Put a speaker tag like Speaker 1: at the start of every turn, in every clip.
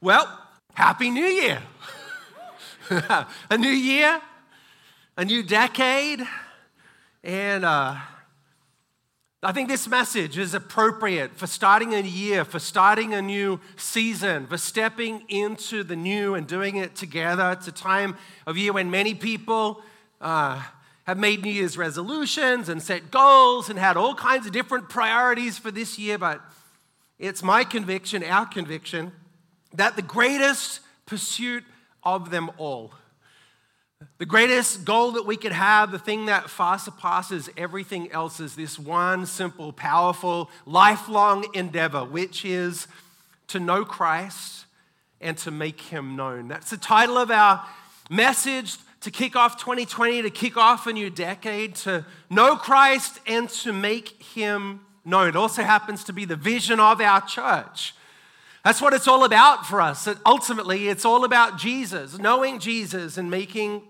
Speaker 1: Well, Happy New Year! a new year, a new decade, and uh, I think this message is appropriate for starting a year, for starting a new season, for stepping into the new and doing it together. It's a time of year when many people uh, have made New Year's resolutions and set goals and had all kinds of different priorities for this year, but it's my conviction, our conviction, that the greatest pursuit of them all, the greatest goal that we could have, the thing that far surpasses everything else, is this one simple, powerful, lifelong endeavor, which is to know Christ and to make him known. That's the title of our message to kick off 2020, to kick off a new decade, to know Christ and to make him known. It also happens to be the vision of our church. That's what it's all about for us. ultimately, it's all about Jesus, knowing Jesus and making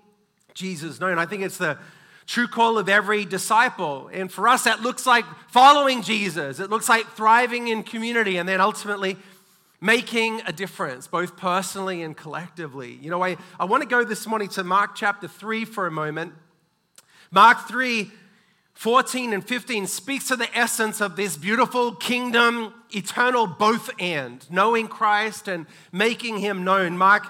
Speaker 1: Jesus known. I think it's the true call of every disciple. And for us, that looks like following Jesus, it looks like thriving in community, and then ultimately making a difference, both personally and collectively. You know, I, I want to go this morning to Mark chapter 3 for a moment. Mark 3 14 and 15 speaks to the essence of this beautiful kingdom, eternal both and, knowing Christ and making him known. Mark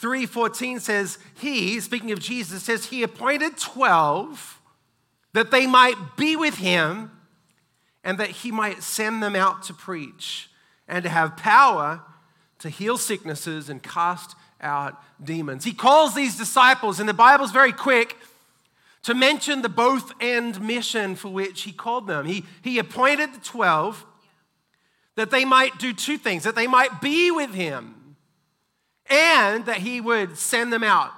Speaker 1: 3:14 says, He, speaking of Jesus, says, He appointed 12 that they might be with him and that he might send them out to preach and to have power to heal sicknesses and cast out demons. He calls these disciples, and the Bible's very quick to mention the both and mission for which he called them. He, he appointed the 12 that they might do two things that they might be with him and that he would send them out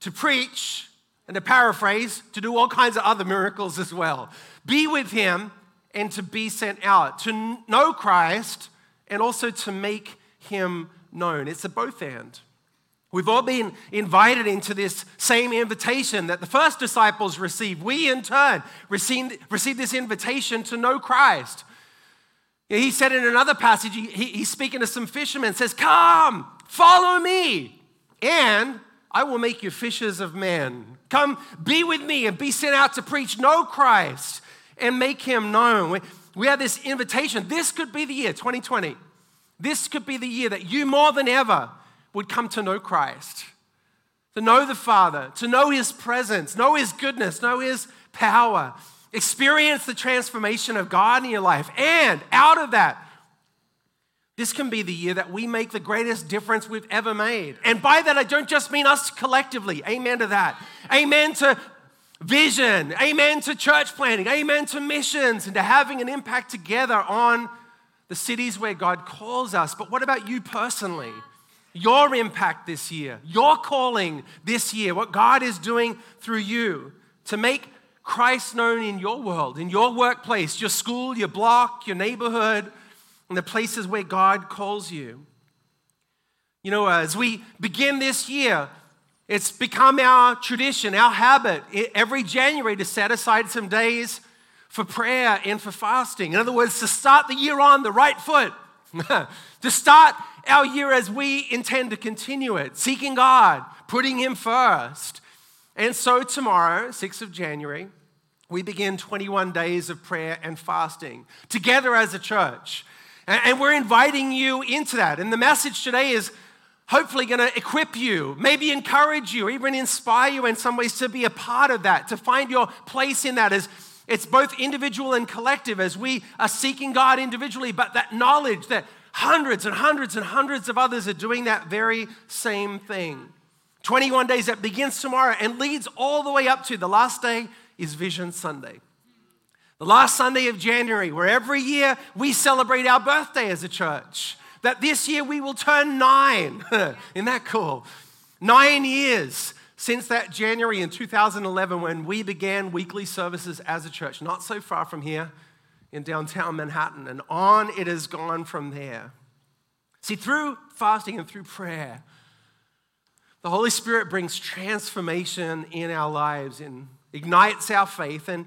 Speaker 1: to preach and to paraphrase, to do all kinds of other miracles as well. Be with him and to be sent out, to know Christ and also to make him known. It's a both and. We've all been invited into this same invitation that the first disciples received. We, in turn, received, received this invitation to know Christ. He said in another passage, he, he's speaking to some fishermen, says, Come, follow me, and I will make you fishers of men. Come, be with me and be sent out to preach, know Christ and make him known. We, we have this invitation. This could be the year, 2020. This could be the year that you more than ever would come to know Christ, to know the Father, to know His presence, know His goodness, know His power, experience the transformation of God in your life. And out of that, this can be the year that we make the greatest difference we've ever made. And by that, I don't just mean us collectively. Amen to that. Amen to vision. Amen to church planting. Amen to missions and to having an impact together on the cities where God calls us. But what about you personally? Your impact this year, your calling this year, what God is doing through you to make Christ known in your world, in your workplace, your school, your block, your neighborhood, and the places where God calls you. You know, uh, as we begin this year, it's become our tradition, our habit, every January to set aside some days for prayer and for fasting. In other words, to start the year on the right foot, to start our year as we intend to continue it, seeking God, putting Him first. And so tomorrow, 6th of January, we begin 21 days of prayer and fasting together as a church. And we're inviting you into that. And the message today is hopefully going to equip you, maybe encourage you, even inspire you in some ways to be a part of that, to find your place in that as it's both individual and collective as we are seeking God individually, but that knowledge that Hundreds and hundreds and hundreds of others are doing that very same thing. 21 days that begins tomorrow and leads all the way up to the last day is Vision Sunday. The last Sunday of January, where every year we celebrate our birthday as a church. That this year we will turn nine. Isn't that cool? Nine years since that January in 2011 when we began weekly services as a church, not so far from here in downtown Manhattan, and on it has gone from there. See, through fasting and through prayer, the Holy Spirit brings transformation in our lives and ignites our faith. And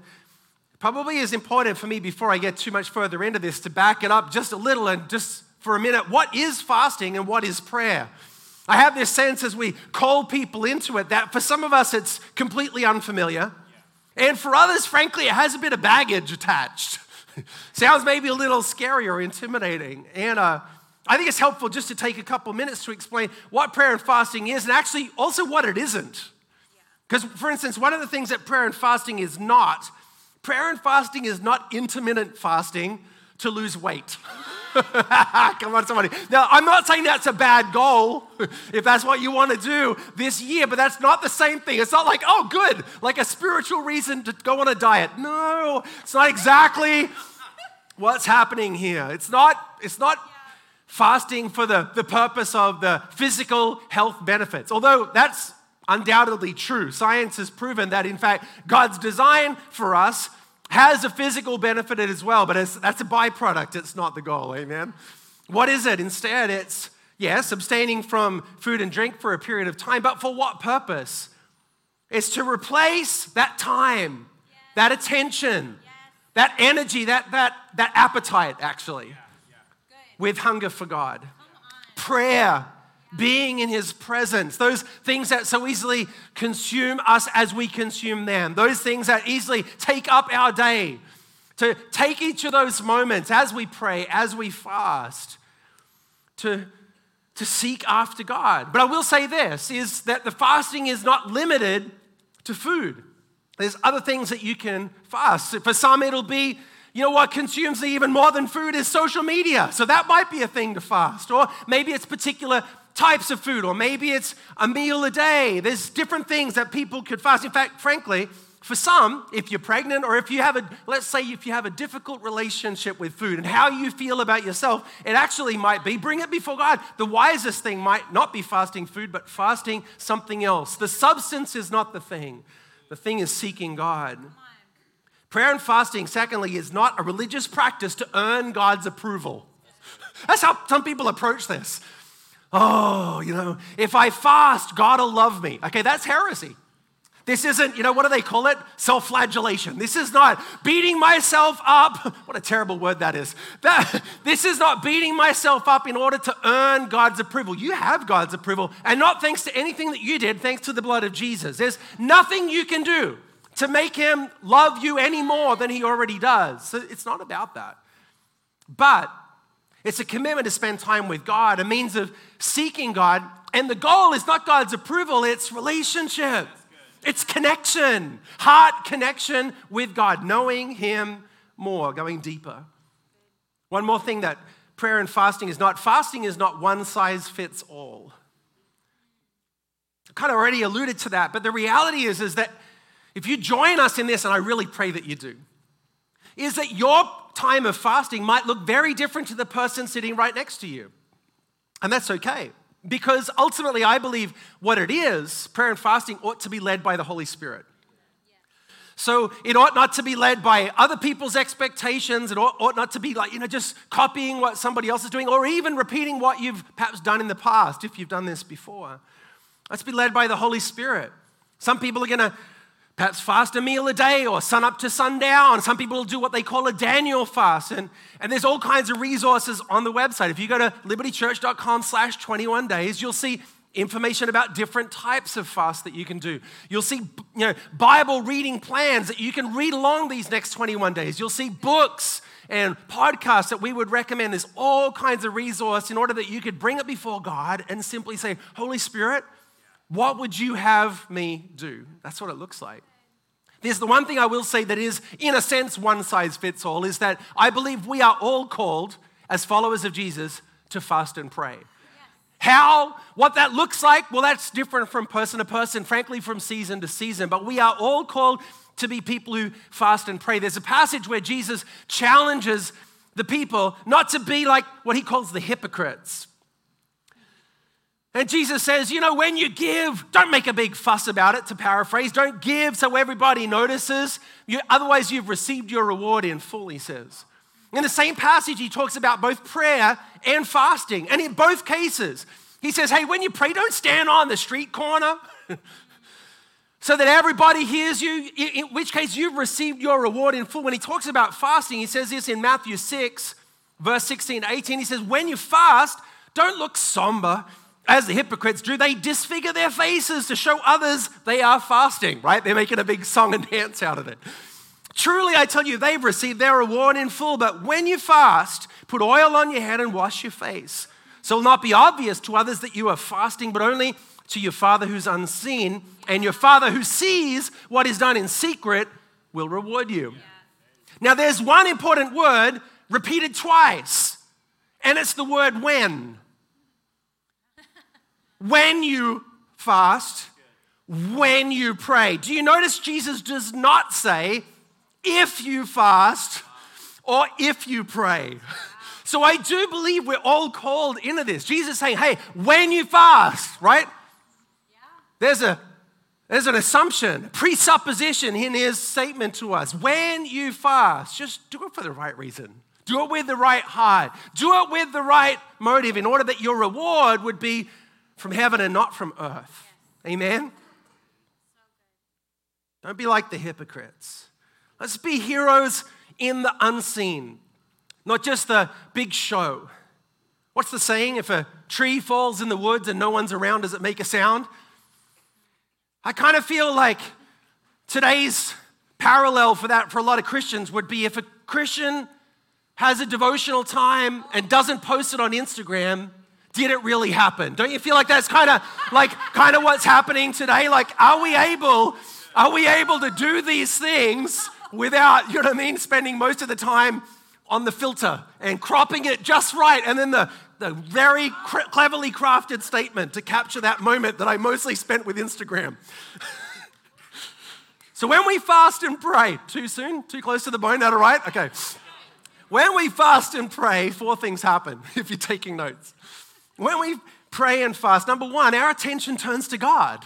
Speaker 1: probably is important for me before I get too much further into this to back it up just a little and just for a minute what is fasting and what is prayer. I have this sense as we call people into it that for some of us it's completely unfamiliar. And for others, frankly, it has a bit of baggage attached. Sounds maybe a little scary or intimidating. And uh, I think it's helpful just to take a couple minutes to explain what prayer and fasting is and actually also what it isn't. Because, for instance, one of the things that prayer and fasting is not, prayer and fasting is not intermittent fasting to lose weight. Come on, somebody. Now, I'm not saying that's a bad goal if that's what you want to do this year, but that's not the same thing. It's not like, oh, good, like a spiritual reason to go on a diet. No, it's not exactly what's happening here. It's not, it's not fasting for the, the purpose of the physical health benefits, although that's undoubtedly true. Science has proven that, in fact, God's design for us has a physical benefit as well, but that's a byproduct. It's not the goal. Amen. What is it? Instead, it's, yes, abstaining from food and drink for a period of time, but for what purpose? It's to replace that time, yes. that attention, yes. that energy, that, that, that appetite, actually, yeah, yeah. with hunger for God. Prayer being in his presence, those things that so easily consume us as we consume them, those things that easily take up our day, to take each of those moments as we pray, as we fast, to, to seek after God. But I will say this is that the fasting is not limited to food. There's other things that you can fast. For some, it'll be you know what consumes even more than food is social media. So that might be a thing to fast. Or maybe it's particular types of food, or maybe it's a meal a day. There's different things that people could fast. In fact, frankly, for some, if you're pregnant or if you have a, let's say, if you have a difficult relationship with food and how you feel about yourself, it actually might be bring it before God. The wisest thing might not be fasting food, but fasting something else. The substance is not the thing, the thing is seeking God. Prayer and fasting, secondly, is not a religious practice to earn God's approval. That's how some people approach this oh, you know, if I fast, God will love me. Okay, that's heresy. This isn't, you know, what do they call it? Self flagellation. This is not beating myself up. What a terrible word that is. That, this is not beating myself up in order to earn God's approval. You have God's approval, and not thanks to anything that you did, thanks to the blood of Jesus. There's nothing you can do to make him love you any more than he already does. So it's not about that. But it's a commitment to spend time with God, a means of seeking God. And the goal is not God's approval, it's relationship, it's connection, heart connection with God, knowing Him more, going deeper. One more thing that prayer and fasting is not fasting is not one size fits all. I kind of already alluded to that, but the reality is, is that if you join us in this, and I really pray that you do, is that your time of fasting might look very different to the person sitting right next to you. And that's okay. Because ultimately, I believe what it is, prayer and fasting ought to be led by the Holy Spirit. So it ought not to be led by other people's expectations. It ought, ought, not to be like, you know, just copying what somebody else is doing or even repeating what you've perhaps done in the past if you've done this before. Let's be led by the Holy Spirit. Some people are going to perhaps fast a meal a day or sun up to sundown. Some people will do what they call a Daniel fast. And, and there's all kinds of resources on the website. If you go to libertychurch.com slash 21 days, you'll see information about different types of fast that you can do. You'll see you know, Bible reading plans that you can read along these next 21 days. You'll see books and podcasts that we would recommend. There's all kinds of resource in order that you could bring it before God and simply say, Holy Spirit, what would you have me do? That's what it looks like. There's the one thing I will say that is, in a sense, one size fits all is that I believe we are all called, as followers of Jesus, to fast and pray. How, what that looks like, well, that's different from person to person, frankly, from season to season. But we are all called to be people who fast and pray. There's a passage where Jesus challenges the people not to be like what he calls the hypocrites. And Jesus says, you know, when you give, don't make a big fuss about it, to paraphrase. Don't give so everybody notices. You, otherwise, you've received your reward in full, he says. In the same passage, he talks about both prayer and fasting. And in both cases, he says, hey, when you pray, don't stand on the street corner so that everybody hears you, in which case you've received your reward in full. When he talks about fasting, he says this in Matthew 6 verse 16 to 18, he says, When you fast, don't look somber as the hypocrites do. They disfigure their faces to show others they are fasting, right? They're making a big song and dance out of it. Truly, I tell you, they've received their reward in full. But when you fast, put oil on your head and wash your face. So it will not be obvious to others that you are fasting, but only to your Father who's unseen. And your Father who sees what is done in secret will reward you. Yeah. Now, there's one important word repeated twice, and it's the word when. When you fast, when you pray. Do you notice Jesus does not say, if you fast or if you pray? So I do believe we're all called into this. Jesus saying, hey, when you fast, right? There's a there's an assumption, presupposition in his statement to us. When you fast, just do it for the right reason. Do it with the right heart. Do it with the right motive in order that your reward would be from heaven and not from earth. Amen? Don't be like the hypocrites. Let's be heroes in the unseen, not just the big show. What's the saying? If a tree falls in the woods and no one's around, does it make a sound? I kind of feel like today's parallel for that for a lot of Christians would be if a Christian has a devotional time and doesn't post it on Instagram, did it really happen? Don't you feel like that's kind of like kind of what's happening today? Like, are we able, are we able to do these things without, you know what I mean, spending most of the time on the filter and cropping it just right, and then the the very cleverly crafted statement to capture that moment that I mostly spent with Instagram. so when we fast and pray, too soon? Too close to the bone? That all right? Okay. When we fast and pray, four things happen if you're taking notes. When we pray and fast, number one, our attention turns to God.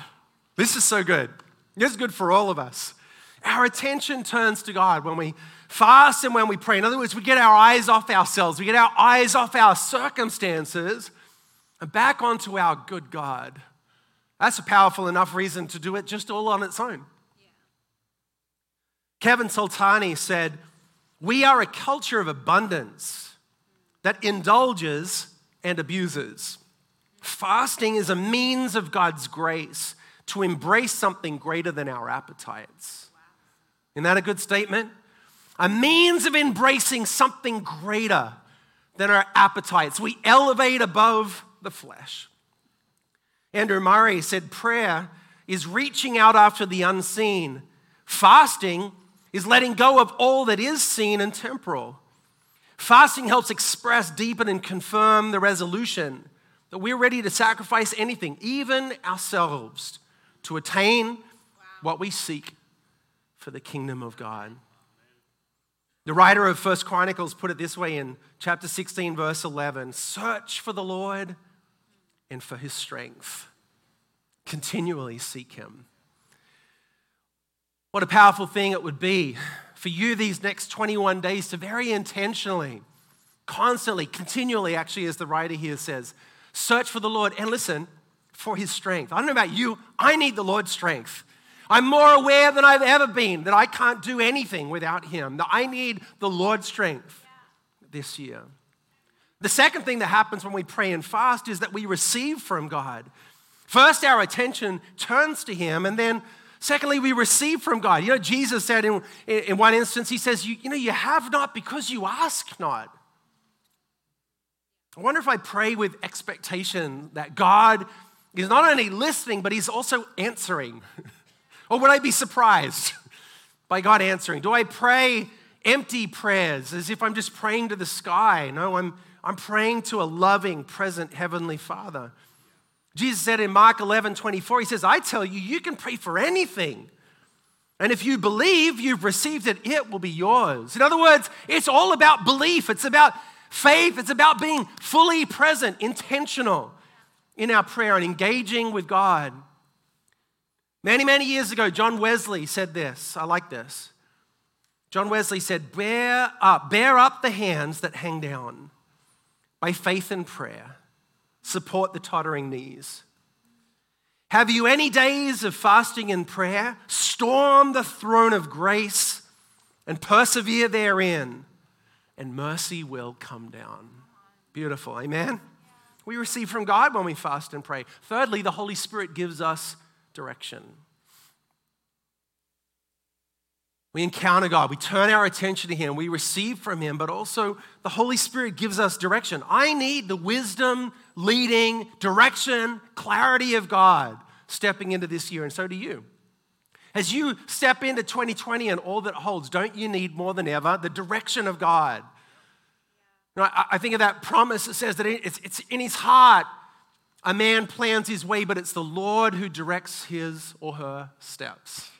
Speaker 1: This is so good. This is good for all of us. Our attention turns to God when we fast and when we pray. In other words, we get our eyes off ourselves, we get our eyes off our circumstances and back onto our good God. That's a powerful enough reason to do it just all on its own. Yeah. Kevin Soltani said, We are a culture of abundance that indulges and abuses. Fasting is a means of God's grace to embrace something greater than our appetites. Isn't that a good statement? a means of embracing something greater than our appetites. We elevate above the flesh. Andrew Murray said prayer is reaching out after the unseen, fasting is letting go of all that is seen and temporal. Fasting helps express, deepen, and confirm the resolution that we're ready to sacrifice anything, even ourselves, to attain what we seek for the kingdom of God. The writer of First Chronicles put it this way in chapter 16, verse 11 Search for the Lord and for his strength. Continually seek him. What a powerful thing it would be for you these next 21 days to very intentionally, constantly, continually, actually, as the writer here says, search for the Lord and listen for his strength. I don't know about you, I need the Lord's strength. I'm more aware than I've ever been that I can't do anything without Him, that I need the Lord's strength this year. The second thing that happens when we pray and fast is that we receive from God. First, our attention turns to Him, and then secondly, we receive from God. You know, Jesus said in, in one instance, He says, you, you know, you have not because you ask not. I wonder if I pray with expectation that God is not only listening, but He's also answering. Or would I be surprised by God answering? Do I pray empty prayers as if I'm just praying to the sky? No, I'm, I'm praying to a loving, present Heavenly Father. Jesus said in Mark 11 24, He says, I tell you, you can pray for anything. And if you believe you've received it, it will be yours. In other words, it's all about belief, it's about faith, it's about being fully present, intentional in our prayer and engaging with God. Many, many years ago, John Wesley said this. I like this. John Wesley said, Bear up, bear up the hands that hang down by faith and prayer. Support the tottering knees. Have you any days of fasting and prayer? Storm the throne of grace and persevere therein, and mercy will come down. Beautiful. Amen. We receive from God when we fast and pray. Thirdly, the Holy Spirit gives us direction. We encounter God, we turn our attention to Him, we receive from Him, but also the Holy Spirit gives us direction. I need the wisdom, leading, direction, clarity of God stepping into this year, and so do you. As you step into 2020 and all that holds, don't you need more than ever the direction of God? You know, I, think of that promise that says that it's, it's in his heart. A man plans his way, but it's the Lord who directs his or her steps.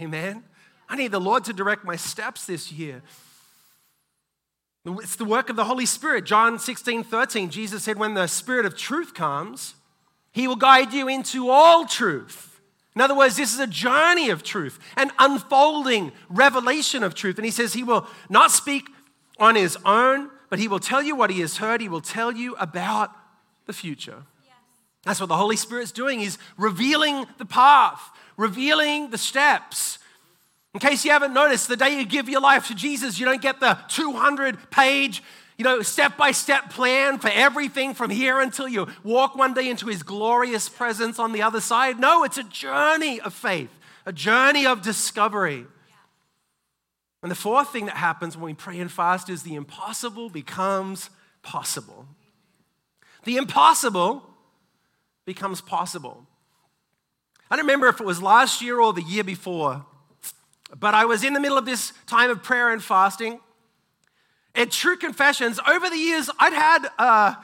Speaker 1: Amen? I need the Lord to direct my steps this year. It's the work of the Holy Spirit. John 16, 13, Jesus said, When the Spirit of truth comes, he will guide you into all truth. In other words, this is a journey of truth, an unfolding revelation of truth. And he says he will not speak on his own, but he will tell you what he has heard. He will tell you about the future. Yes. That's what the Holy Spirit's doing. He's revealing the path, revealing the steps. In case you haven't noticed, the day you give your life to Jesus, you don't get the 200 page you know, step by step plan for everything from here until you walk one day into his glorious presence on the other side. No, it's a journey of faith, a journey of discovery. And the fourth thing that happens when we pray and fast is the impossible becomes possible. The impossible becomes possible. I don't remember if it was last year or the year before, but I was in the middle of this time of prayer and fasting. And true confessions, over the years, I'd had a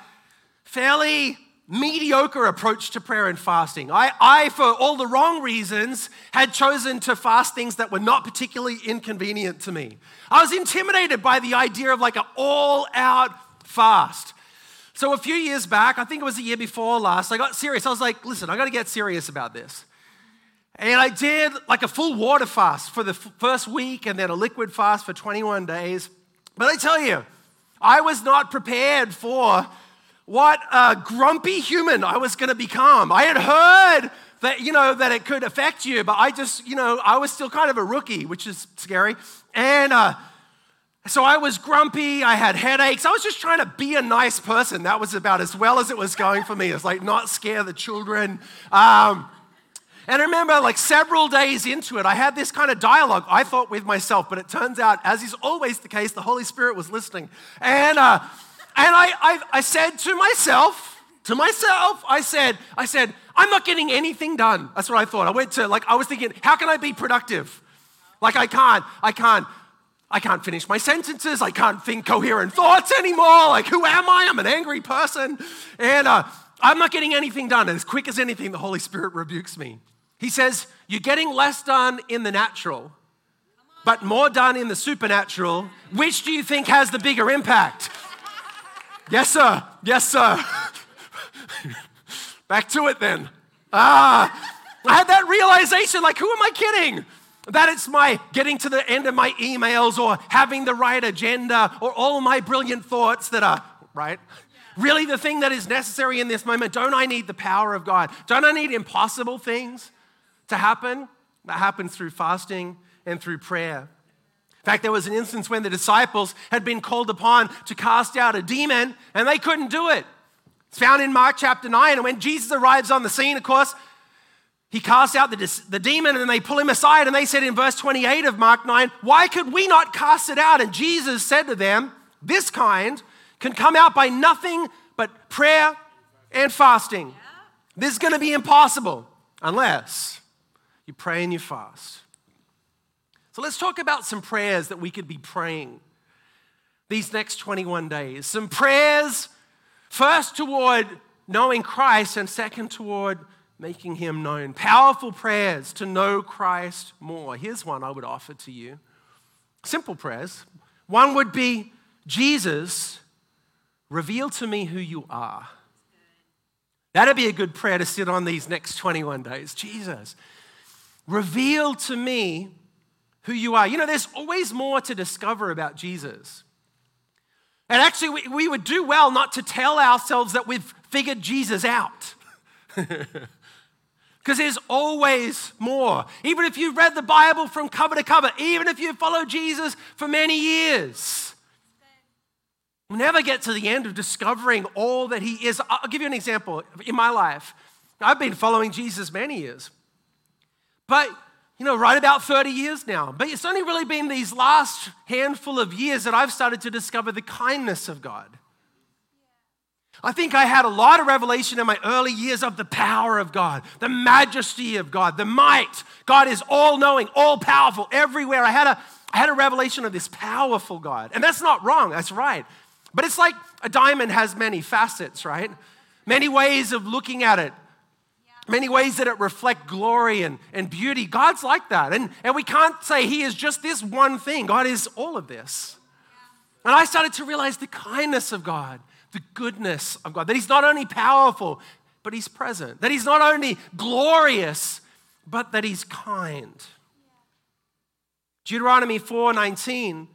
Speaker 1: fairly mediocre approach to prayer and fasting. I, I, for all the wrong reasons, had chosen to fast things that were not particularly inconvenient to me. I was intimidated by the idea of like an all out fast. So a few years back, I think it was the year before last, I got serious. I was like, listen, I got to get serious about this. And I did like a full water fast for the first week and then a liquid fast for 21 days. But I tell you, I was not prepared for what a grumpy human I was going to become. I had heard that, you know, that it could affect you, but I just, you know, I was still kind of a rookie, which is scary. And uh, so I was grumpy, I had headaches. I was just trying to be a nice person. That was about as well as it was going for me. It's like not scare the children. Um, and I remember, like several days into it, I had this kind of dialogue, I thought with myself, but it turns out, as is always the case, the Holy Spirit was listening. And, uh, and I, I, I said to myself, to myself, I said, I said, I'm not getting anything done. That's what I thought. I went to, like, I was thinking, how can I be productive? Like, I can't, I can't, I can't finish my sentences. I can't think coherent thoughts anymore. Like, who am I? I'm an angry person. And uh, I'm not getting anything done. And as quick as anything, the Holy Spirit rebukes me. He says, You're getting less done in the natural, but more done in the supernatural. Which do you think has the bigger impact? yes, sir. Yes, sir. Back to it then. Ah, I had that realization like, who am I kidding? That it's my getting to the end of my emails or having the right agenda or all my brilliant thoughts that are, right? Really, the thing that is necessary in this moment, don't I need the power of God? Don't I need impossible things? To happen, that happens through fasting and through prayer. In fact, there was an instance when the disciples had been called upon to cast out a demon and they couldn't do it. It's found in Mark chapter 9. And when Jesus arrives on the scene, of course, he casts out the, the demon and they pull him aside. And they said in verse 28 of Mark 9, Why could we not cast it out? And Jesus said to them, This kind can come out by nothing but prayer and fasting. This is going to be impossible unless you pray and you fast. So let's talk about some prayers that we could be praying these next 21 days. Some prayers, first toward knowing Christ, and second toward making him known. Powerful prayers to know Christ more. Here's one I would offer to you simple prayers. One would be Jesus, reveal to me who you are. That'd be a good prayer to sit on these next 21 days. Jesus, Reveal to me who you are. You know, there's always more to discover about Jesus. And actually, we, we would do well not to tell ourselves that we've figured Jesus out. Because there's always more. Even if you've read the Bible from cover to cover, even if you've followed Jesus for many years, We'll never get to the end of discovering all that He is. I'll give you an example. In my life, I've been following Jesus many years, but you know, right about 30 years now. But it's only really been these last handful of years that I've started to discover the kindness of God. I think I had a lot of revelation in my early years of the power of God, the majesty of God, the might. God is all knowing, all powerful, everywhere. I had, a, I had a revelation of this powerful God. And that's not wrong, that's right. But it's like a diamond has many facets, right? Many ways of looking at it, many ways that it reflect glory and, and beauty. God's like that. And, and we can't say He is just this one thing, God is all of this. And I started to realize the kindness of God, the goodness of God, that He's not only powerful, but He's present, that He's not only glorious, but that He's kind. Deuteronomy 4:19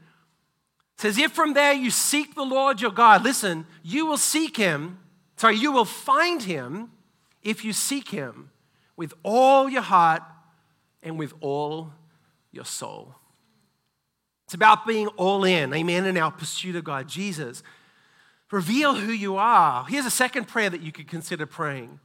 Speaker 1: says, If from there you seek the Lord your God, listen, you will seek him, sorry, you will find him if you seek him with all your heart and with all your soul. It's about being all in, amen, in our pursuit of God. Jesus, reveal who you are. Here's a second prayer that you could consider praying.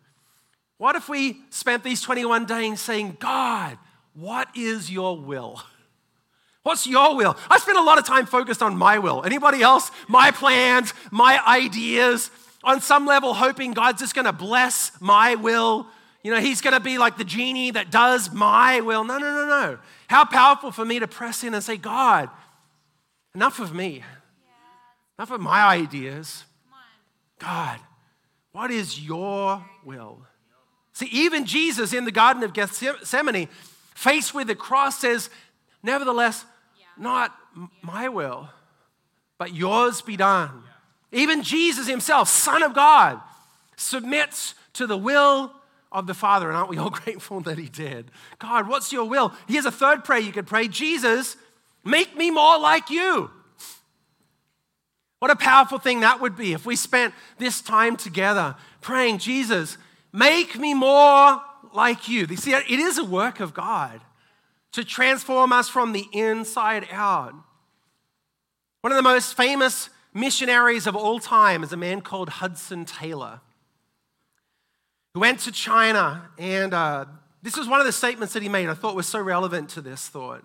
Speaker 1: What if we spent these 21 days saying, God, what is your will? What's your will? I spend a lot of time focused on my will. Anybody else? My plans, my ideas, on some level, hoping God's just gonna bless my will. You know, He's gonna be like the genie that does my will. No, no, no, no. How powerful for me to press in and say, God, enough of me, enough of my ideas. God, what is your will? See, even Jesus in the Garden of Gethsemane, faced with the cross, says, Nevertheless, not my will, but yours be done. Even Jesus himself, Son of God, submits to the will of the Father. And aren't we all grateful that he did? God, what's your will? Here's a third prayer you could pray Jesus, make me more like you. What a powerful thing that would be if we spent this time together praying, Jesus, make me more like you. You see, it is a work of God to transform us from the inside out. One of the most famous missionaries of all time is a man called Hudson Taylor, who went to China. And uh, this was one of the statements that he made I thought was so relevant to this thought.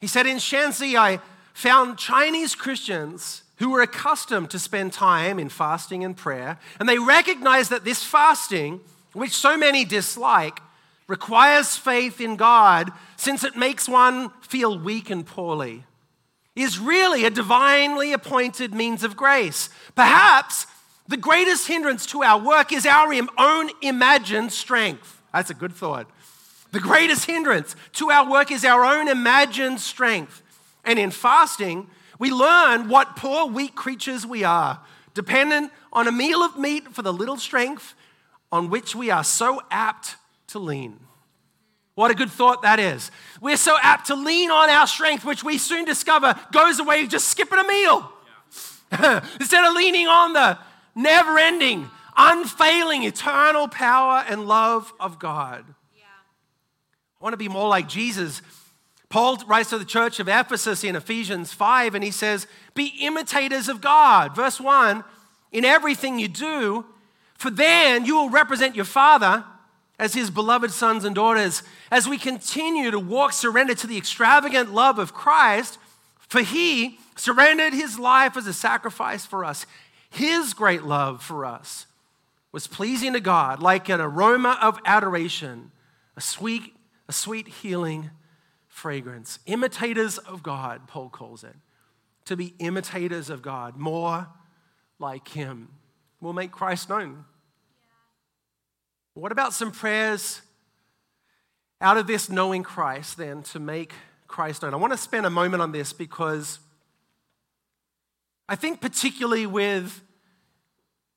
Speaker 1: He said, In Shanxi, I found Chinese Christians who were accustomed to spend time in fasting and prayer, and they recognized that this fasting, which so many dislike, requires faith in God since it makes one feel weak and poorly, is really a divinely appointed means of grace. Perhaps the greatest hindrance to our work is our own imagined strength. That's a good thought. The greatest hindrance to our work is our own imagined strength. And in fasting, we learn what poor, weak creatures we are, dependent on a meal of meat for the little strength on which we are so apt to lean. What a good thought that is. We're so apt to lean on our strength, which we soon discover goes away just skipping a meal. Yeah. Instead of leaning on the never ending, unfailing, eternal power and love of God. Yeah. I want to be more like Jesus. Paul writes to the church of Ephesus in Ephesians 5, and he says, Be imitators of God. Verse 1 In everything you do, for then you will represent your Father as his beloved sons and daughters, as we continue to walk surrendered to the extravagant love of Christ, for he surrendered his life as a sacrifice for us. His great love for us was pleasing to God, like an aroma of adoration, a sweet, a sweet healing fragrance. Imitators of God, Paul calls it. To be imitators of God, more like him, will make Christ known. What about some prayers out of this knowing Christ then to make Christ known? I want to spend a moment on this because I think, particularly with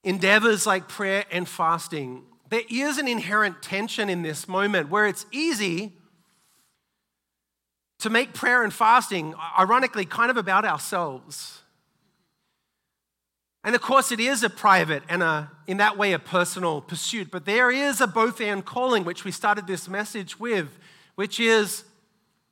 Speaker 1: endeavors like prayer and fasting, there is an inherent tension in this moment where it's easy to make prayer and fasting, ironically, kind of about ourselves. And of course, it is a private and a, in that way, a personal pursuit. But there is a both and calling, which we started this message with, which is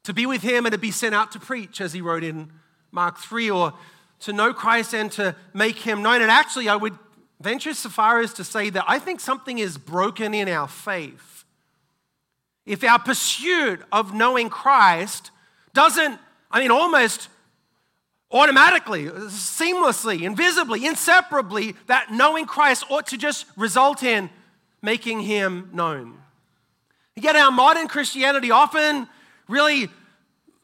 Speaker 1: to be with Him and to be sent out to preach, as He wrote in Mark 3, or to know Christ and to make him known. And actually, I would venture so far as to say that I think something is broken in our faith. If our pursuit of knowing Christ doesn't, I mean, almost automatically, seamlessly, invisibly, inseparably, that knowing Christ ought to just result in making him known. Yet our modern Christianity often really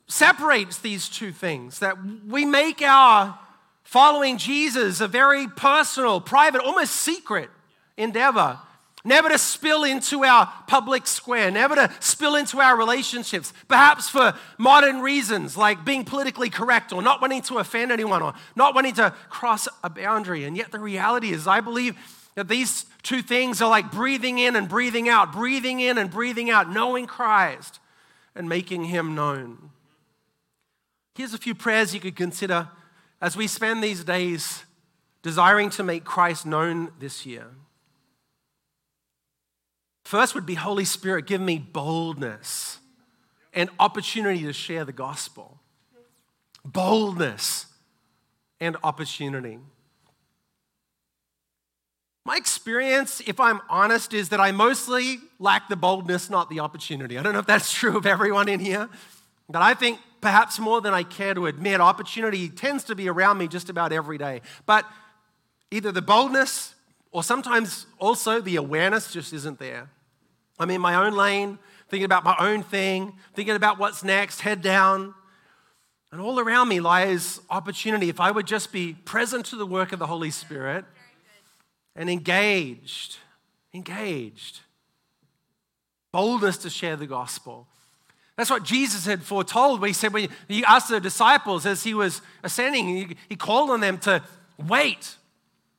Speaker 1: separates these two things that we make our following Jesus a very personal, private, almost secret endeavor. Never to spill into our public square, never to spill into our relationships, perhaps for modern reasons like being politically correct or not wanting to offend anyone or not wanting to cross a boundary. And yet, the reality is, I believe that these two things are like breathing in and breathing out, breathing in and breathing out, knowing Christ and making him known. Here's a few prayers you could consider as we spend these days desiring to make Christ known this year. First would be Holy Spirit, give me boldness and opportunity to share the gospel. Boldness and opportunity. My experience, if I'm honest, is that I mostly lack the boldness, not the opportunity. I don't know if that's true of everyone in here, but I think perhaps more than I care to admit, opportunity tends to be around me just about every day. But either the boldness or sometimes also the awareness just isn't there. I'm in my own lane, thinking about my own thing, thinking about what's next, head down. And all around me lies opportunity. If I would just be present to the work of the Holy Spirit and engaged, engaged, boldness to share the gospel. That's what Jesus had foretold. when He said when he asked the disciples as he was ascending, he, called on them to wait.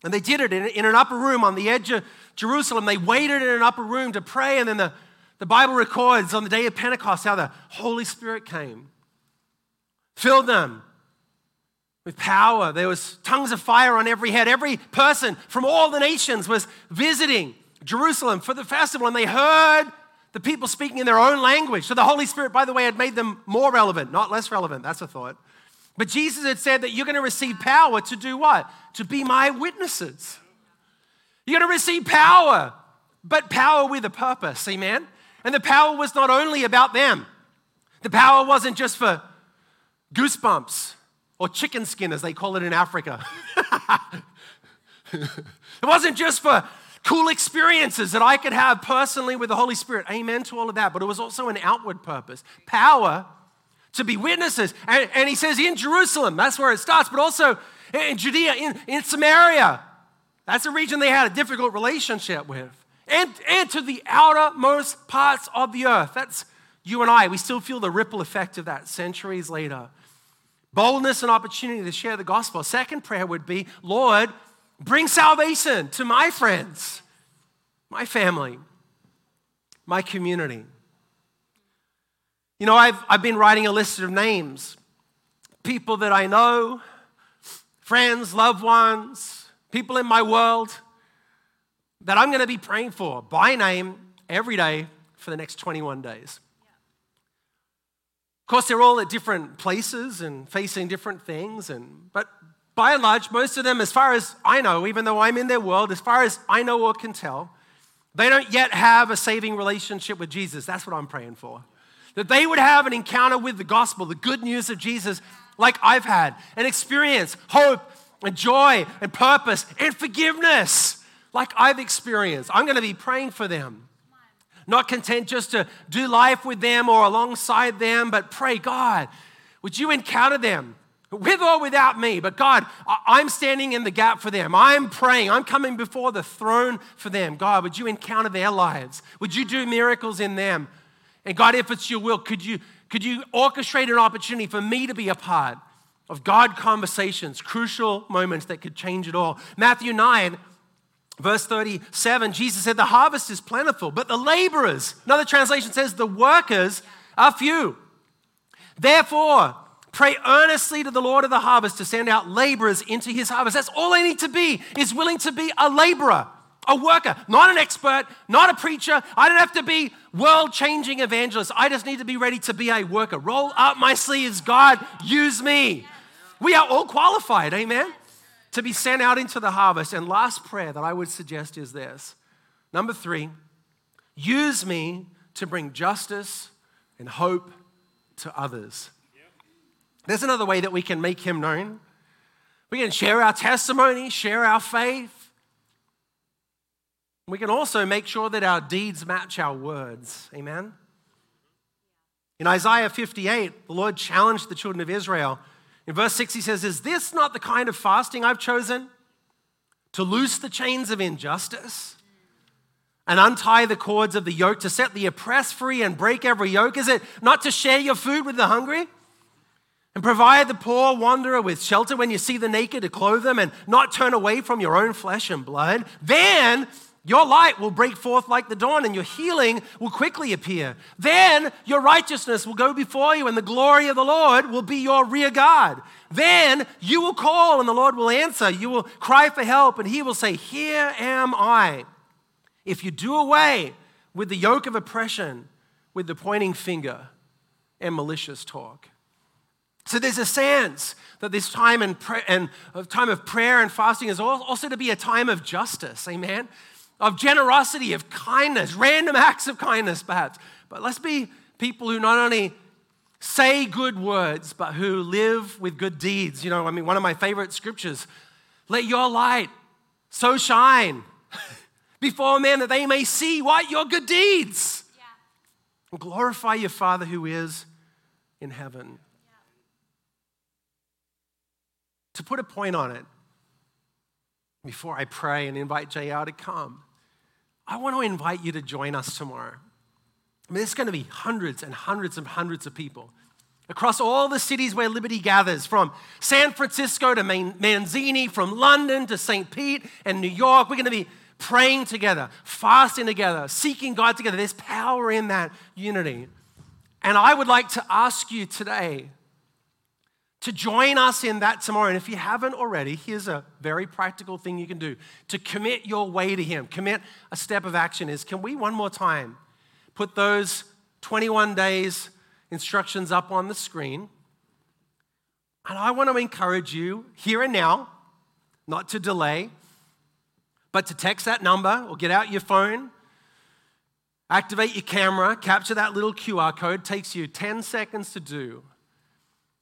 Speaker 1: And they did it in, an upper room on the edge of Jerusalem. They waited in an upper room to pray, and then the, the Bible records on the day of Pentecost how the Holy Spirit came, filled them with power. There was tongues of fire on every head. Every person from all the nations was visiting Jerusalem for the festival, and they heard the people speaking in their own language. So the Holy Spirit, by the way, had made them more relevant, not less relevant. That's a thought. But Jesus had said that you're going to receive power to do what? To be my witnesses. You're going to receive power, but power with a purpose, amen? And the power was not only about them, the power wasn't just for goosebumps or chicken skin, as they call it in Africa. it wasn't just for cool experiences that I could have personally with the Holy Spirit. Amen to all of that. But it was also an outward purpose power to be witnesses. And, and he says in Jerusalem, that's where it starts, but also in Judea, in, in Samaria. That's a region they had a difficult relationship with. And, and to the outermost parts of the earth. That's you and I. We still feel the ripple effect of that centuries later. Boldness and opportunity to share the gospel. Second prayer would be Lord, bring salvation to my friends, my family, my community. You know, I've, I've been writing a list of names people that I know, friends, loved ones, people in my world that I'm going to be praying for by name every day for the next 21 days. Of course, they're all at different places and facing different things, and, but by and large, most of them, as far as I know, even though I'm in their world, as far as I know or can tell, they don't yet have a saving relationship with Jesus. That's what I'm praying for. That they would have an encounter with the gospel, the good news of Jesus, like I've had, and experience hope and joy and purpose and forgiveness, like I've experienced. I'm going to be praying for them. Not content just to do life with them or alongside them, but pray, God, would you encounter them? with or without me. But God, I'm standing in the gap for them. I'm praying. I'm coming before the throne for them. God, would you encounter their lives? Would you do miracles in them? And God, if it's your will, could you, could you orchestrate an opportunity for me to be a part of God conversations, crucial moments that could change it all? Matthew 9, verse 37, Jesus said, The harvest is plentiful, but the laborers, another translation says, the workers are few. Therefore, Pray earnestly to the Lord of the harvest to send out laborers into his harvest. That's all I need to be, is willing to be a laborer, a worker, not an expert, not a preacher. I don't have to be world changing evangelist. I just need to be ready to be a worker. Roll up my sleeves, God, use me. We are all qualified, amen, to be sent out into the harvest. And last prayer that I would suggest is this number three, use me to bring justice and hope to others. There's another way that we can make him known. We can share our testimony, share our faith. We can also make sure that our deeds match our words. Amen? In Isaiah 58, the Lord challenged the children of Israel. In verse 6, he says, Is this not the kind of fasting I've chosen? To loose the chains of injustice and untie the cords of the yoke, to set the oppressed free and break every yoke? Is it not to share your food with the hungry? And provide the poor wanderer with shelter when you see the naked to clothe them and not turn away from your own flesh and blood? Then your light will break forth like the dawn, and your healing will quickly appear. Then your righteousness will go before you, and the glory of the Lord will be your rear guard. Then you will call, and the Lord will answer. You will cry for help, and he will say, Here am I. If you do away with the yoke of oppression, with the pointing finger and malicious talk. So there's a sense that this time and, and uh, time of prayer and fasting is also to be a time of justice. Amen of generosity, of kindness, random acts of kindness, perhaps. But let's be people who not only say good words, but who live with good deeds. You know, I mean, one of my favorite scriptures let your light so shine before men that they may see what your good deeds yeah. glorify your Father who is in heaven. Yeah. To put a point on it, before I pray and invite JR to come, I want to invite you to join us tomorrow. I mean, there's going to be hundreds and hundreds and hundreds of people across all the cities where Liberty gathers, from San Francisco to Manzini, from London to St. Pete and New York. We're going to be praying together, fasting together, seeking God together. There's power in that unity. And I would like to ask you today to join us in that tomorrow. And if you haven't already, here's a very practical thing you can do to commit your way to Him. Commit a step of action is can we one more time put those 21 days instructions up on the screen? And I want to encourage you here and now, not to delay, but to text that number or get out your phone, activate your camera, capture that little QR code. Takes you 10 seconds to do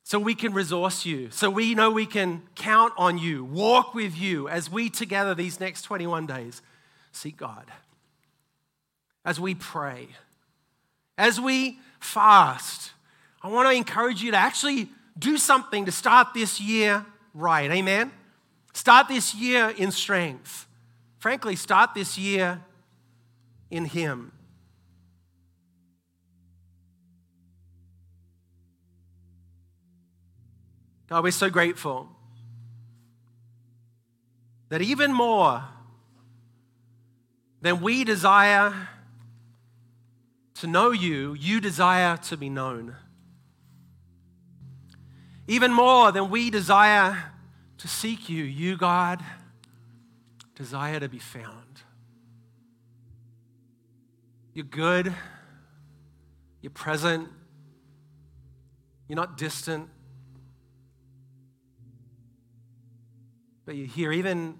Speaker 1: so we can resource you, so we know we can count on you, walk with you as we together these next 21 days seek God. As we pray, as we fast, I want to encourage you to actually do something to start this year right. Amen? Start this year in strength. Frankly, start this year in Him. God, we're so grateful that even more than we desire to know you, you desire to be known. Even more than we desire to seek you, you, God, desire to be found. You're good, you're present, you're not distant. But you hear, even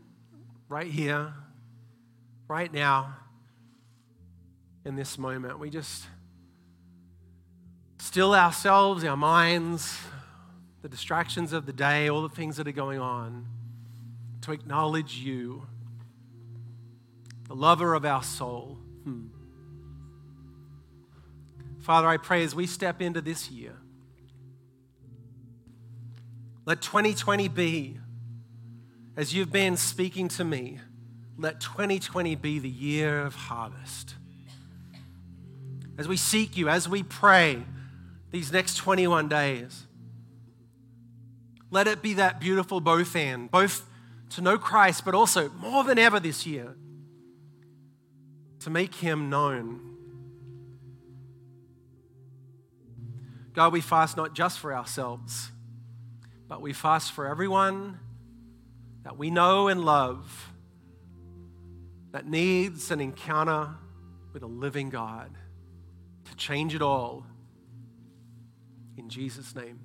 Speaker 1: right here, right now, in this moment, we just still ourselves, our minds, the distractions of the day, all the things that are going on, to acknowledge you, the lover of our soul. Hmm. Father, I pray as we step into this year, let 2020 be as you've been speaking to me, let 2020 be the year of harvest. As we seek you, as we pray these next 21 days, let it be that beautiful both and, both to know Christ, but also more than ever this year, to make him known. God, we fast not just for ourselves, but we fast for everyone that we know and love that needs an encounter with a living God to change it all. In Jesus' name.